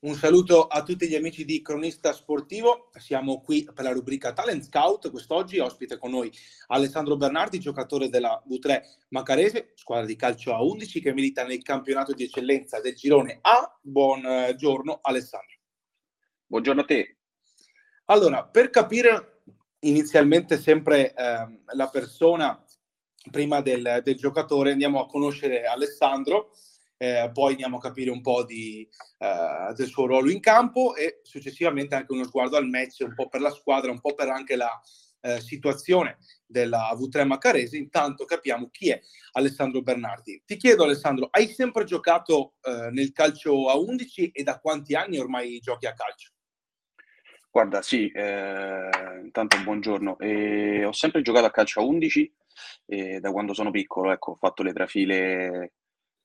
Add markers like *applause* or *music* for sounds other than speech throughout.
Un saluto a tutti gli amici di Cronista Sportivo, siamo qui per la rubrica Talent Scout, quest'oggi ospite con noi Alessandro Bernardi, giocatore della V3 Macarese, squadra di calcio a 11 che milita nel campionato di eccellenza del girone A. Buongiorno Alessandro. Buongiorno a te. Allora, per capire inizialmente sempre eh, la persona prima del, del giocatore, andiamo a conoscere Alessandro eh, poi andiamo a capire un po' di, eh, del suo ruolo in campo e successivamente anche uno sguardo al match, un po' per la squadra, un po' per anche la eh, situazione della V3 Macarese. Intanto capiamo chi è Alessandro Bernardi. Ti chiedo Alessandro, hai sempre giocato eh, nel calcio a 11 e da quanti anni ormai giochi a calcio? Guarda, sì, eh, intanto buongiorno. Ho sempre giocato a calcio a 11 eh, da quando sono piccolo, ecco, ho fatto le trafile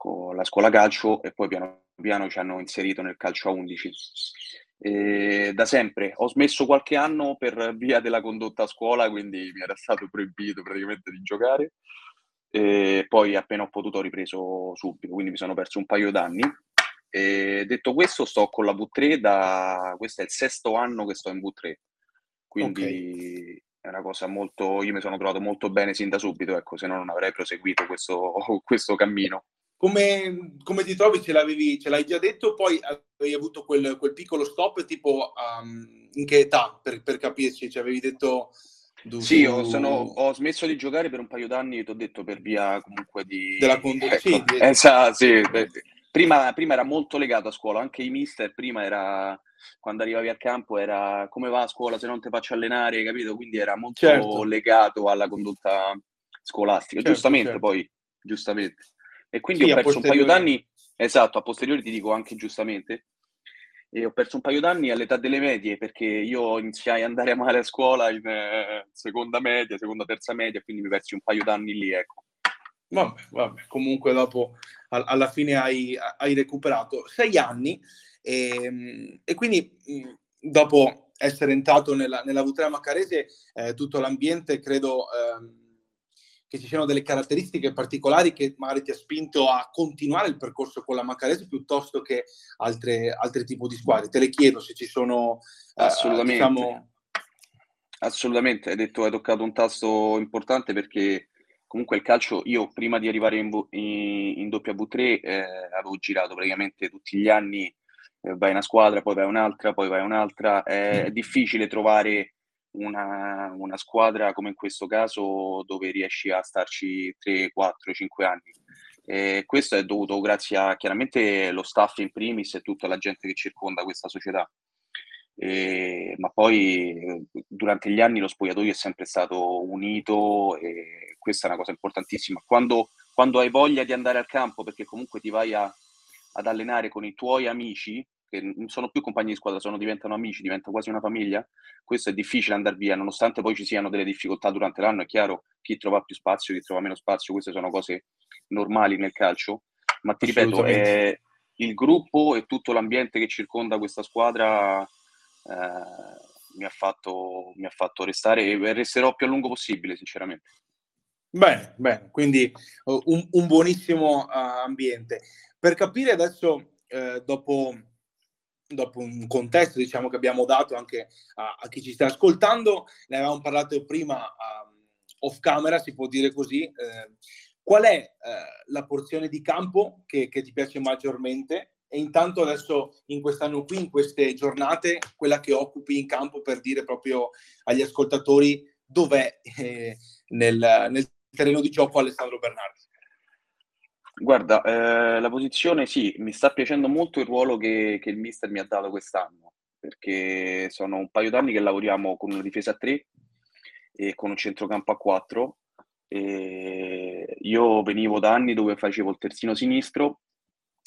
con la scuola calcio e poi piano piano ci hanno inserito nel calcio a 11. E da sempre ho smesso qualche anno per via della condotta a scuola, quindi mi era stato proibito praticamente di giocare. E poi appena ho potuto ho ripreso subito, quindi mi sono perso un paio d'anni. E detto questo, sto con la V3 da questo è il sesto anno che sto in V3, quindi okay. è una cosa molto. Io mi sono trovato molto bene sin da subito, ecco, se no non avrei proseguito questo, *laughs* questo cammino. Come, come, ti trovi? Ce, l'avevi, ce l'hai già detto? Poi avevi avuto quel, quel piccolo stop, tipo um, in che età, per, per capirci? Ci avevi detto... Du, sì, ho, sono, ho, smesso di giocare per un paio d'anni, ti ho detto, per via comunque di... Della condotta, *laughs* ecco, sì. Esatto, sì. Prima, prima, era molto legato a scuola, anche i mister prima era, quando arrivavi a campo, era come va a scuola se non ti faccio allenare, capito? Quindi era molto certo. legato alla condotta scolastica. Certo, giustamente certo. poi, giustamente. E quindi sì, ho perso un paio d'anni, esatto, a posteriori ti dico anche giustamente, e ho perso un paio d'anni all'età delle medie perché io iniziai ad andare male a scuola in eh, seconda media, seconda, terza media, quindi mi persi un paio d'anni lì, ecco. Vabbè, vabbè, comunque dopo a, alla fine hai, hai, recuperato sei anni e, ehm, e quindi dopo essere entrato nella, nella V3 Macarese, eh, tutto l'ambiente credo... Eh, che ci siano delle caratteristiche particolari che magari ti ha spinto a continuare il percorso con la Macarese piuttosto che altre, altri tipi di squadre. Te le chiedo se ci sono... Eh, Assolutamente. Eh, diciamo... Assolutamente, hai detto, hai toccato un tasto importante perché comunque il calcio, io prima di arrivare in, in, in W3 eh, avevo girato praticamente tutti gli anni, eh, vai una squadra, poi vai un'altra, poi vai un'altra, è mm. difficile trovare una, una, squadra come in questo caso dove riesci a starci 3, 4, 5 anni. E questo è dovuto grazie a chiaramente lo staff in primis e tutta la gente che circonda questa società. E, ma poi durante gli anni lo spogliatoio è sempre stato unito e questa è una cosa importantissima. Quando, quando hai voglia di andare al campo, perché comunque ti vai a, ad allenare con i tuoi amici, che non sono più compagni di squadra, sono, diventano amici, diventa quasi una famiglia, questo è difficile andare via, nonostante poi ci siano delle difficoltà durante l'anno, è chiaro, chi trova più spazio, chi trova meno spazio, queste sono cose normali nel calcio, ma ti ripeto, è il gruppo e tutto l'ambiente che circonda questa squadra eh, mi, ha fatto, mi ha fatto restare e resterò più a lungo possibile, sinceramente. Bene, bene, quindi un, un buonissimo uh, ambiente. Per capire adesso, eh, dopo dopo un contesto diciamo, che abbiamo dato anche a, a, chi ci sta ascoltando, ne avevamo parlato prima um, off camera, si può dire così. Eh, qual è eh, la porzione di campo che, che, ti piace maggiormente? E intanto adesso in quest'anno qui, in queste giornate, quella che occupi in campo per dire proprio agli ascoltatori dov'è eh, nel, nel terreno di gioco Alessandro Bernardi. Guarda, eh, la posizione sì, mi sta piacendo molto il ruolo che, che il mister mi ha dato quest'anno, perché sono un paio d'anni che lavoriamo con una difesa a 3 e con un centrocampo a 4. E io venivo da anni dove facevo il terzino sinistro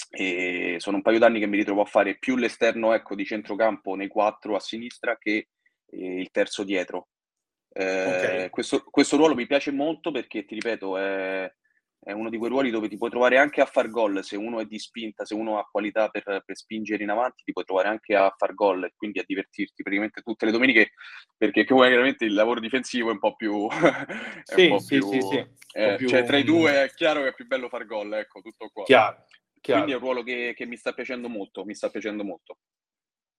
e sono un paio d'anni che mi ritrovo a fare più l'esterno ecco, di centrocampo nei 4 a sinistra che eh, il terzo dietro. Eh, okay. questo, questo, ruolo mi piace molto perché, ti ripeto, è è uno di quei ruoli dove ti puoi trovare anche a far gol, se uno è di spinta, se uno ha qualità per, per spingere in avanti, ti puoi trovare anche a far gol e quindi a divertirti praticamente tutte le domeniche, perché chiaramente il lavoro difensivo è un po' più... *laughs* sì, po sì, più, sì, sì, eh, più... Cioè tra i due è chiaro che è più bello far gol, ecco, tutto qua. Chiaro, chiaro. Quindi è un ruolo che, che mi sta piacendo molto, mi sta piacendo molto.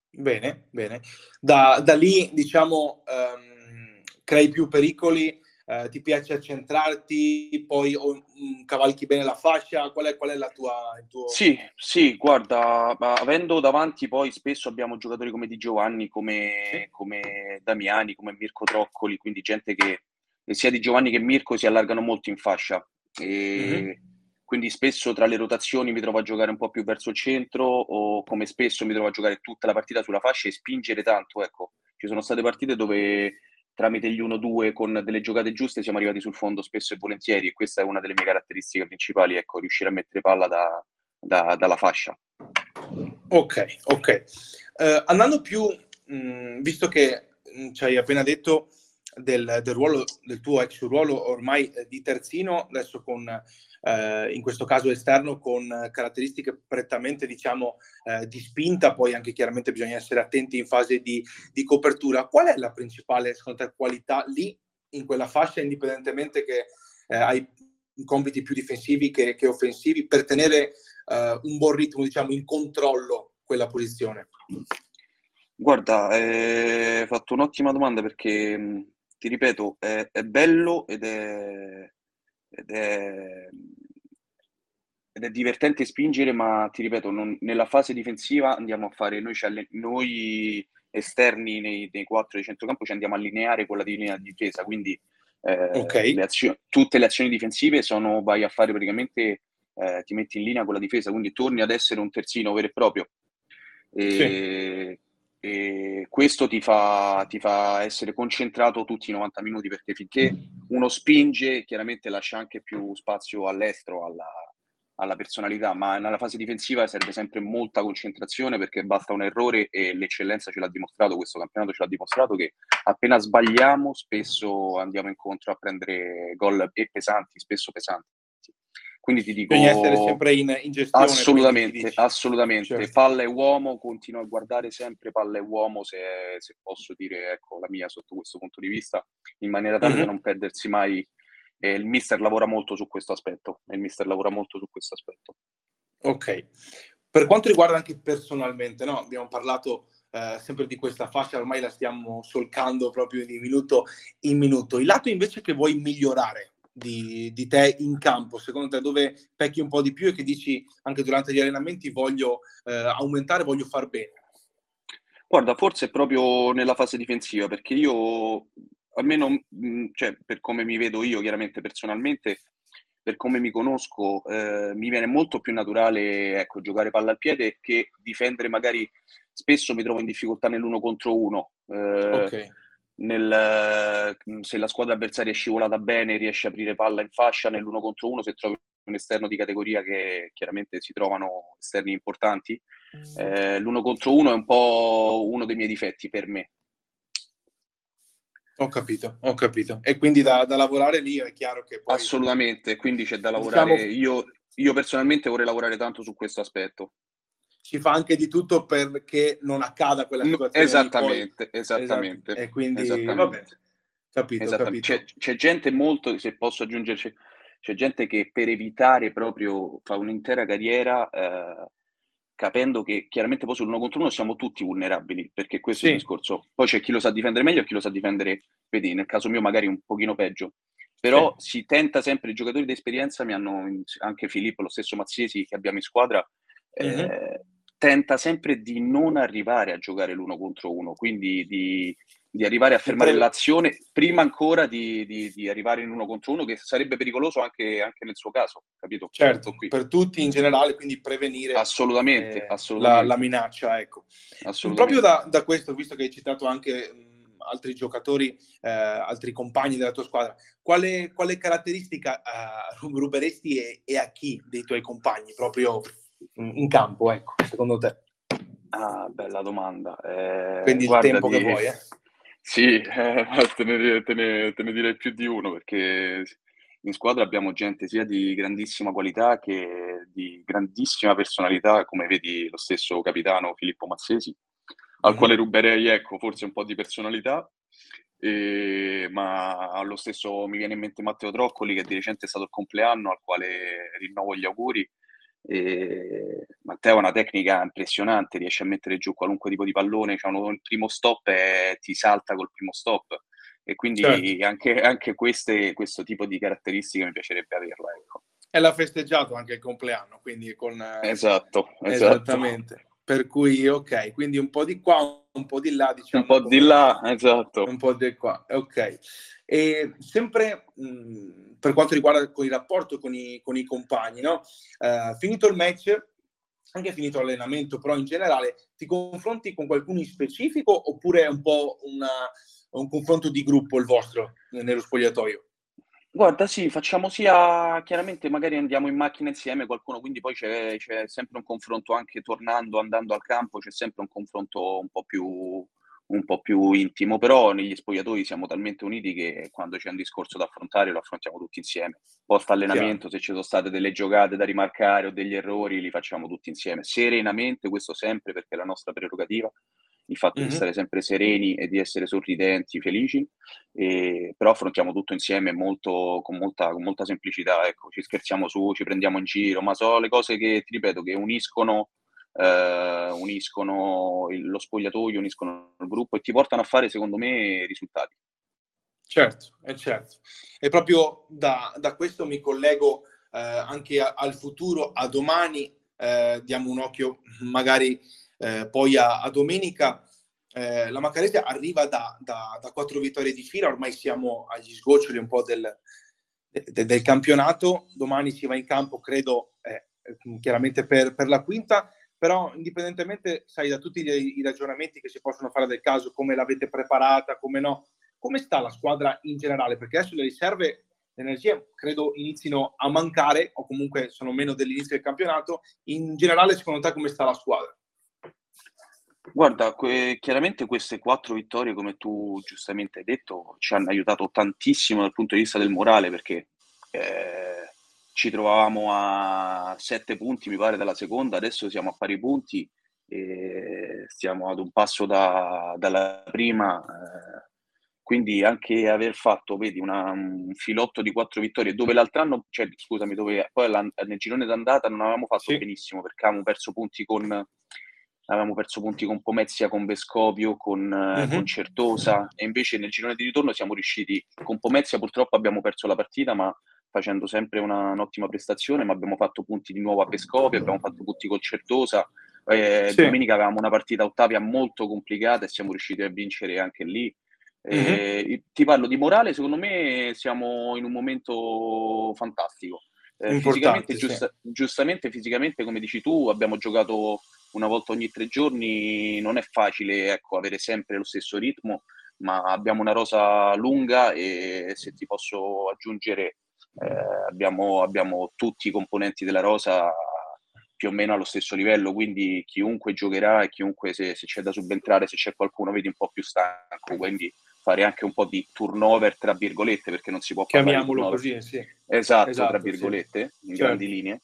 Bene, bene. Da, da lì, diciamo, um, crei più pericoli, uh, ti piace accentrarti, poi um, cavalchi bene la fascia, qual è, qual è la tua... Tuo... Sì, sì, guarda, avendo davanti poi spesso abbiamo giocatori come Di Giovanni, come, come Damiani, come Mirko Troccoli, quindi gente che sia Di Giovanni che Mirko si allargano molto in fascia. E... Mm-hmm quindi spesso tra le rotazioni mi trovo a giocare un po' più verso il centro o come spesso mi trovo a giocare tutta la partita sulla fascia e spingere tanto, ecco. Ci sono state partite dove tramite gli 1-2 con delle giocate giuste siamo arrivati sul fondo spesso e volentieri e questa è una delle mie caratteristiche principali, ecco, riuscire a mettere palla da, da, dalla fascia. Ok, ok. Uh, andando più, mh, mm, visto che mh, mm, ci hai appena detto del, del, ruolo, del tuo ex ruolo ormai eh, di terzino, adesso con eh, in questo caso esterno con caratteristiche prettamente diciamo eh, di spinta, poi anche chiaramente bisogna essere attenti in fase di, di, copertura. Qual è la principale secondo te qualità lì in quella fascia, indipendentemente che eh, hai compiti più difensivi che, che offensivi, per tenere eh, un buon ritmo, diciamo, in controllo quella posizione? Guarda, hai fatto un'ottima domanda perché, ti ripeto, è, è bello ed è, ed è, ed è divertente spingere, ma ti ripeto, non, nella fase difensiva andiamo a fare, noi, noi esterni nei, nei quattro di centrocampo ci andiamo a allineare con la linea di difesa, quindi eh, okay. le azioni, tutte le azioni difensive sono, vai a fare praticamente, eh, ti metti in linea con la difesa, quindi torni ad essere un terzino vero e proprio. E, sì. E questo ti fa, ti fa, essere concentrato tutti i 90 minuti perché finché uno spinge chiaramente lascia anche più spazio all'estero, alla, alla personalità, ma nella fase difensiva serve sempre molta concentrazione perché basta un errore e l'eccellenza ce l'ha dimostrato, questo campionato ce l'ha dimostrato che appena sbagliamo spesso andiamo incontro a prendere gol e pesanti, spesso pesanti. Quindi ti dico... Bisogna essere sempre in, in gestione. Assolutamente, assolutamente. Certo. Palla e uomo, continuo a guardare sempre palla e uomo, se, se, posso dire ecco, la mia sotto questo punto di vista, in maniera tale mm-hmm. da non perdersi mai. E il mister lavora molto su questo aspetto. il mister lavora molto su questo aspetto. Ok. Per quanto riguarda anche personalmente, no? abbiamo parlato eh, sempre di questa fascia, ormai la stiamo solcando proprio di minuto in minuto. Il lato invece che vuoi migliorare di, di, te in campo, secondo te dove pecchi un po' di più e che dici anche durante gli allenamenti voglio eh, aumentare, voglio far bene? Guarda, forse è proprio nella fase difensiva, perché io, almeno mm, cioè, per come mi vedo io chiaramente personalmente, per come mi conosco, eh, mi viene molto più naturale ecco, giocare palla al piede che difendere magari spesso mi trovo in difficoltà nell'uno contro uno. Eh, okay nel, mm, se la squadra avversaria è scivolata bene, riesce a aprire palla in fascia nell'uno contro uno, se trovi un esterno di categoria che chiaramente si trovano esterni importanti, mm. eh, l'uno contro uno è un po' uno dei miei difetti per me. Ho capito, ho capito. E quindi da, da lavorare lì è chiaro che poi... Assolutamente, quindi c'è da lavorare. Diciamo... Io, io personalmente vorrei lavorare tanto su questo aspetto si fa anche di tutto perché non accada quella situazione. Esattamente, esattamente. Esatto. E quindi, esattamente. vabbè, capito, esattamente. C'è, c'è, gente molto, se posso aggiungerci, c'è gente che per evitare proprio, fa un'intera carriera, eh, capendo che chiaramente poi sull'uno contro uno siamo tutti vulnerabili, perché questo sì. è il discorso. Poi c'è chi lo sa difendere meglio e chi lo sa difendere, vedi, nel caso mio magari un pochino peggio. Però sì. si tenta sempre, i giocatori di esperienza mi hanno, anche Filippo, lo stesso Mazziesi che abbiamo in squadra, mm-hmm. eh, tenta sempre di non arrivare a giocare l'uno contro uno, quindi di, di arrivare a fermare pre- l'azione prima ancora di, di, di, arrivare in uno contro uno, che sarebbe pericoloso anche, anche nel suo caso, capito? Certo, per tutti in generale, quindi prevenire assolutamente, eh, assolutamente. La, la, minaccia, ecco. Proprio da, da, questo, visto che hai citato anche mh, altri giocatori, eh, altri compagni della tua squadra, quale, quale caratteristica eh, ruberesti e, e a chi dei tuoi compagni, proprio in campo, ecco, secondo te? Ah, bella domanda. Eh, Quindi il tempo di... che vuoi, eh? Sì, eh, te, ne, te, ne, te ne direi più di uno perché in squadra abbiamo gente sia di grandissima qualità che di grandissima personalità, come vedi lo stesso capitano Filippo Mazzesi, al mm-hmm. quale ruberei, ecco, forse un po' di personalità, e, ma allo stesso mi viene in mente Matteo Troccoli che di recente è stato il compleanno, al quale rinnovo gli auguri E Matteo ha una tecnica impressionante, riesce a mettere giù qualunque tipo di pallone, cioè il primo stop e ti salta col primo stop. E quindi certo. anche, anche queste, questo tipo di caratteristiche mi piacerebbe averlo. Ecco. E l'ha festeggiato anche il compleanno, quindi con... Esatto, esatto. esattamente. Per cui, ok, quindi un po' di qua, un po' di là, diciamo. Un po' di là, esatto. Un po' di qua, ok. E sempre mh, per quanto riguarda con il rapporto con i, con i compagni, no? Uh, finito il match, anche finito l'allenamento, però in generale, ti confronti con qualcuno in specifico oppure è un po' una, un confronto di gruppo il vostro nello spogliatoio? Guarda, sì, facciamo sia chiaramente magari andiamo in macchina insieme qualcuno, quindi poi c'è, c'è sempre un confronto anche tornando, andando al campo, c'è sempre un confronto un po' più, un po' più intimo, però negli spogliatoi siamo talmente uniti che quando c'è un discorso da affrontare lo affrontiamo tutti insieme. Post allenamento, se ci sono state delle giocate da rimarcare o degli errori, li facciamo tutti insieme, serenamente, questo sempre perché è la nostra prerogativa il fatto mm-hmm. di stare sempre sereni e di essere sorridenti, felici, e, però affrontiamo tutto insieme molto, con, molta, con, molta, semplicità, ecco, ci scherziamo su, ci prendiamo in giro, ma sono le cose che, ti ripeto, che uniscono, eh, uniscono il, lo spogliatoio, uniscono il gruppo e ti portano a fare, secondo me, risultati. Certo, è certo. E proprio da, da questo mi collego eh, anche a, al futuro, a domani, eh, diamo un occhio magari eh, poi a, a domenica eh, la Macarese arriva da, da, da, quattro vittorie di fila, ormai siamo agli sgoccioli un po' del, de, del campionato, domani si va in campo, credo, eh, chiaramente per, per, la quinta, però indipendentemente, sai, da tutti gli, i ragionamenti che si possono fare del caso, come l'avete preparata, come no, come sta la squadra in generale? Perché adesso le riserve, energie, credo inizino a mancare, o comunque sono meno dell'inizio del campionato. In generale, secondo te, come sta la squadra? Guarda, que- chiaramente queste quattro vittorie, come tu giustamente hai detto, ci hanno aiutato tantissimo dal punto di vista del morale perché eh, ci trovavamo a sette punti, mi pare, dalla seconda, adesso siamo a pari punti e stiamo ad un passo da, dalla prima. Eh, quindi anche aver fatto, vedi, una, un filotto di quattro vittorie, dove l'altro anno, cioè, scusami, dove poi nel girone d'andata non avevamo fatto sì. benissimo perché avevamo perso punti con avevamo perso punti con Pomezia, con Vescovio, con, uh-huh. con, Certosa e invece nel girone di ritorno siamo riusciti, con Pomezia purtroppo abbiamo perso la partita ma facendo sempre una, un'ottima prestazione, ma abbiamo fatto punti di nuovo a Vescovio, abbiamo fatto punti con Certosa, eh, sì. domenica avevamo una partita a Ottavia molto complicata e siamo riusciti a vincere anche lì. Uh-huh. ti parlo di morale, secondo me siamo in un momento fantastico. Eh, fisicamente, sì. giustamente, fisicamente, come dici tu, abbiamo giocato una volta ogni tre giorni non è facile ecco, avere sempre lo stesso ritmo, ma abbiamo una rosa lunga e se ti posso aggiungere eh, abbiamo, abbiamo tutti i componenti della rosa più o meno allo stesso livello, quindi chiunque giocherà e chiunque se, se, c'è da subentrare, se c'è qualcuno vedi un po' più stanco, quindi fare anche un po' di turnover tra virgolette perché non si può chiamiamolo così, sì. Esatto, esatto tra virgolette, sì. in certo. grandi linee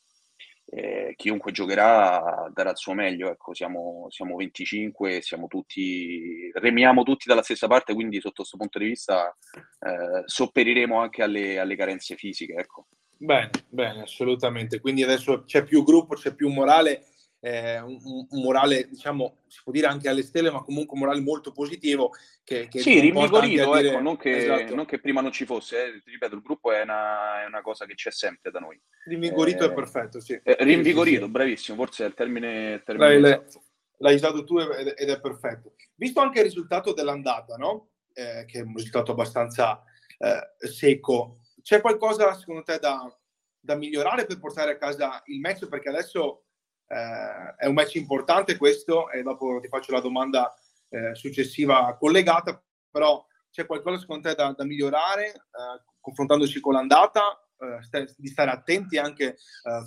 eh, chiunque giocherà darà il suo meglio. Ecco, siamo, siamo 25, siamo tutti, remiamo tutti dalla stessa parte, quindi sotto questo punto di vista eh, sopperiremo anche alle, alle carenze fisiche. Ecco. Bene, bene, assolutamente. Quindi adesso c'è più gruppo, c'è più morale eh, un, un, morale, diciamo, si può dire anche alle stelle, ma comunque un morale molto positivo. Che, che sì, rinvigorito, dire... ecco, non, che, esatto. non, che, prima non ci fosse. Eh. Ripeto, il gruppo è una, è una, cosa che c'è sempre da noi. Rinvigorito eh, è perfetto, sì. Eh, rinvigorito, bravissimo, forse è il termine, il termine l'hai, esatto. l'hai usato tu ed, ed, è perfetto. Visto anche il risultato dell'andata, no? Eh, che è un risultato abbastanza eh, secco, c'è qualcosa secondo te da, da migliorare per portare a casa il match? Perché adesso eh, è un match importante questo e dopo ti faccio la domanda eh, successiva collegata, però c'è qualcosa secondo te da, da migliorare eh, confrontandoci con l'andata, st- di stare attenti anche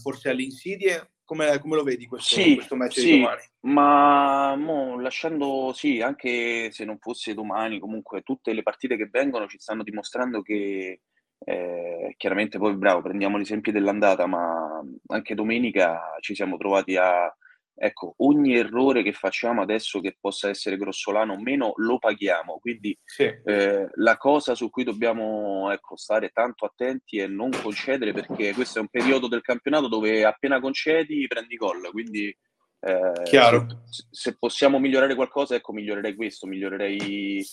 forse alle insidie? Come, come, lo vedi questo, sì, questo match sì, di domani? Ma mo, lasciando, sì, anche se non fosse domani, comunque tutte le partite che vengono ci stanno dimostrando che eh, chiaramente poi bravo, prendiamo l'esempio dell'andata, ma anche domenica ci siamo trovati a, ecco, ogni errore che facciamo adesso che possa essere grossolano o meno, lo paghiamo. Quindi sì. eh, la cosa su cui dobbiamo ecco, stare tanto attenti è non concedere, perché questo è un periodo del campionato dove appena concedi prendi gol. Quindi eh, se, se, possiamo migliorare qualcosa, ecco, migliorerei questo, migliorerei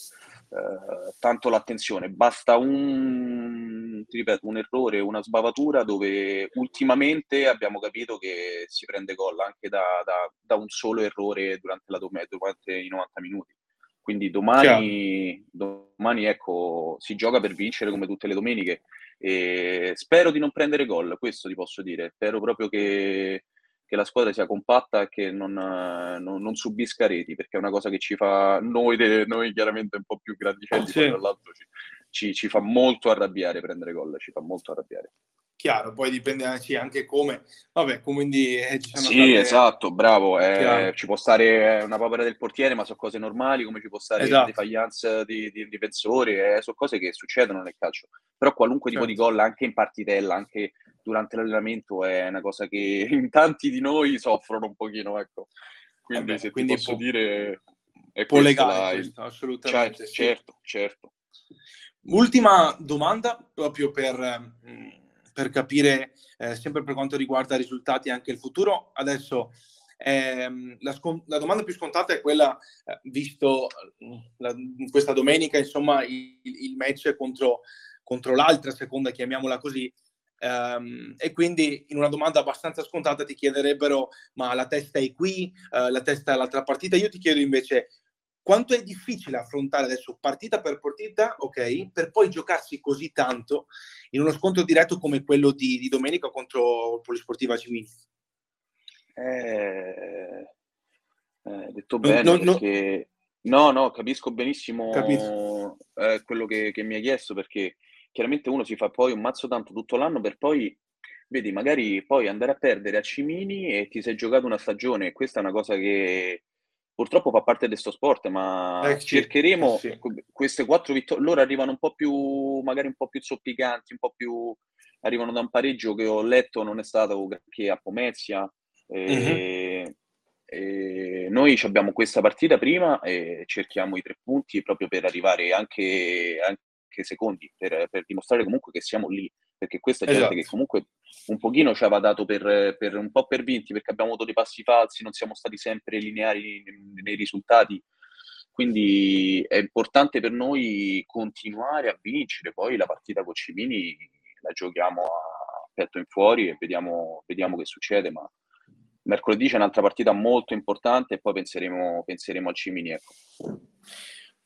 eh, tanto l'attenzione. Basta un, ti ripeto, un errore, una sbavatura dove ultimamente abbiamo capito che si prende gol anche da, da, da un solo errore durante, la durante i 90 minuti. Quindi domani, domani ecco, si gioca per vincere come tutte le domeniche. E spero di non prendere gol, questo ti posso dire. Spero proprio che, che la squadra sia compatta e che non, non, non, subisca reti, perché è una cosa che ci fa noi, noi chiaramente un po' più grandicelli, sì. tra l'altro ci, ci, ci, fa molto arrabbiare prendere gol, ci fa molto arrabbiare. Chiaro, poi dipende anche come. Vabbè, quindi eh, ci sono Sì, state... esatto, bravo. Eh, ci può stare una papera del portiere, ma sono cose normali, come ci può stare esatto. defiance di, di difensori, eh, sono cose che succedono nel calcio. Però qualunque tipo certo. di gol, anche in partitella, anche durante l'allenamento è una cosa che *laughs* in tanti di noi soffrono un pochino, ecco. Quindi Vabbè, se quindi posso può, dire... È può legare questo, assolutamente. Cioè, sì. Certo, certo. Ultima domanda, proprio per, per capire, eh, sempre per quanto riguarda i risultati e anche il futuro. Adesso ehm, la, scon- la, domanda più scontata è quella, eh, visto la, questa domenica, insomma, il, il match contro, contro l'altra seconda, chiamiamola così, Um, e quindi in una domanda abbastanza scontata ti chiederebbero ma la testa è qui, uh, la testa è all'altra partita. Io ti chiedo invece quanto è difficile affrontare adesso partita per partita, ok, per poi giocarsi così tanto in uno scontro diretto come quello di, di domenica contro il Polisportiva Cimini. Eh, eh, detto bene, no, no, perché... no, no, capisco benissimo eh, quello che, che mi hai chiesto perché chiaramente uno si fa poi un mazzo tanto tutto l'anno per poi, vedi, magari poi andare a perdere a Cimini e ti sei giocato una stagione. Questa è una cosa che purtroppo fa parte di questo sport, ma eh, sì, cercheremo sì. queste quattro vittorie. Loro arrivano un po' più, magari un po' più zoppicanti, un po' più arrivano da un pareggio che ho letto non è stato granché a Pomezia. E, mm-hmm. e noi abbiamo questa partita prima e cerchiamo i tre punti proprio per arrivare anche, anche anche secondi per, per, dimostrare comunque che siamo lì, perché questa gente esatto. che comunque un pochino ci aveva dato per, per, un po' per vinti, perché abbiamo avuto dei passi falsi, non siamo stati sempre lineari nei, nei risultati, quindi è importante per noi continuare a vincere, poi la partita con Cimini la giochiamo a petto in fuori e vediamo, vediamo che succede, ma mercoledì c'è un'altra partita molto importante e poi penseremo, penseremo al Cimini. Ecco.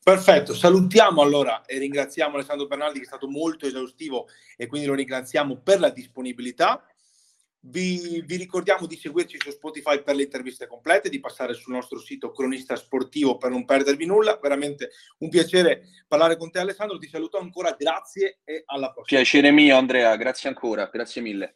Perfetto, salutiamo allora e ringraziamo Alessandro Bernaldi che è stato molto esaustivo e quindi lo ringraziamo per la disponibilità. Vi, vi, ricordiamo di seguirci su Spotify per le interviste complete, di passare sul nostro sito cronista sportivo per non perdervi nulla. Veramente un piacere parlare con te Alessandro, ti saluto ancora, grazie e alla prossima. Piacere mio Andrea, grazie ancora, grazie mille.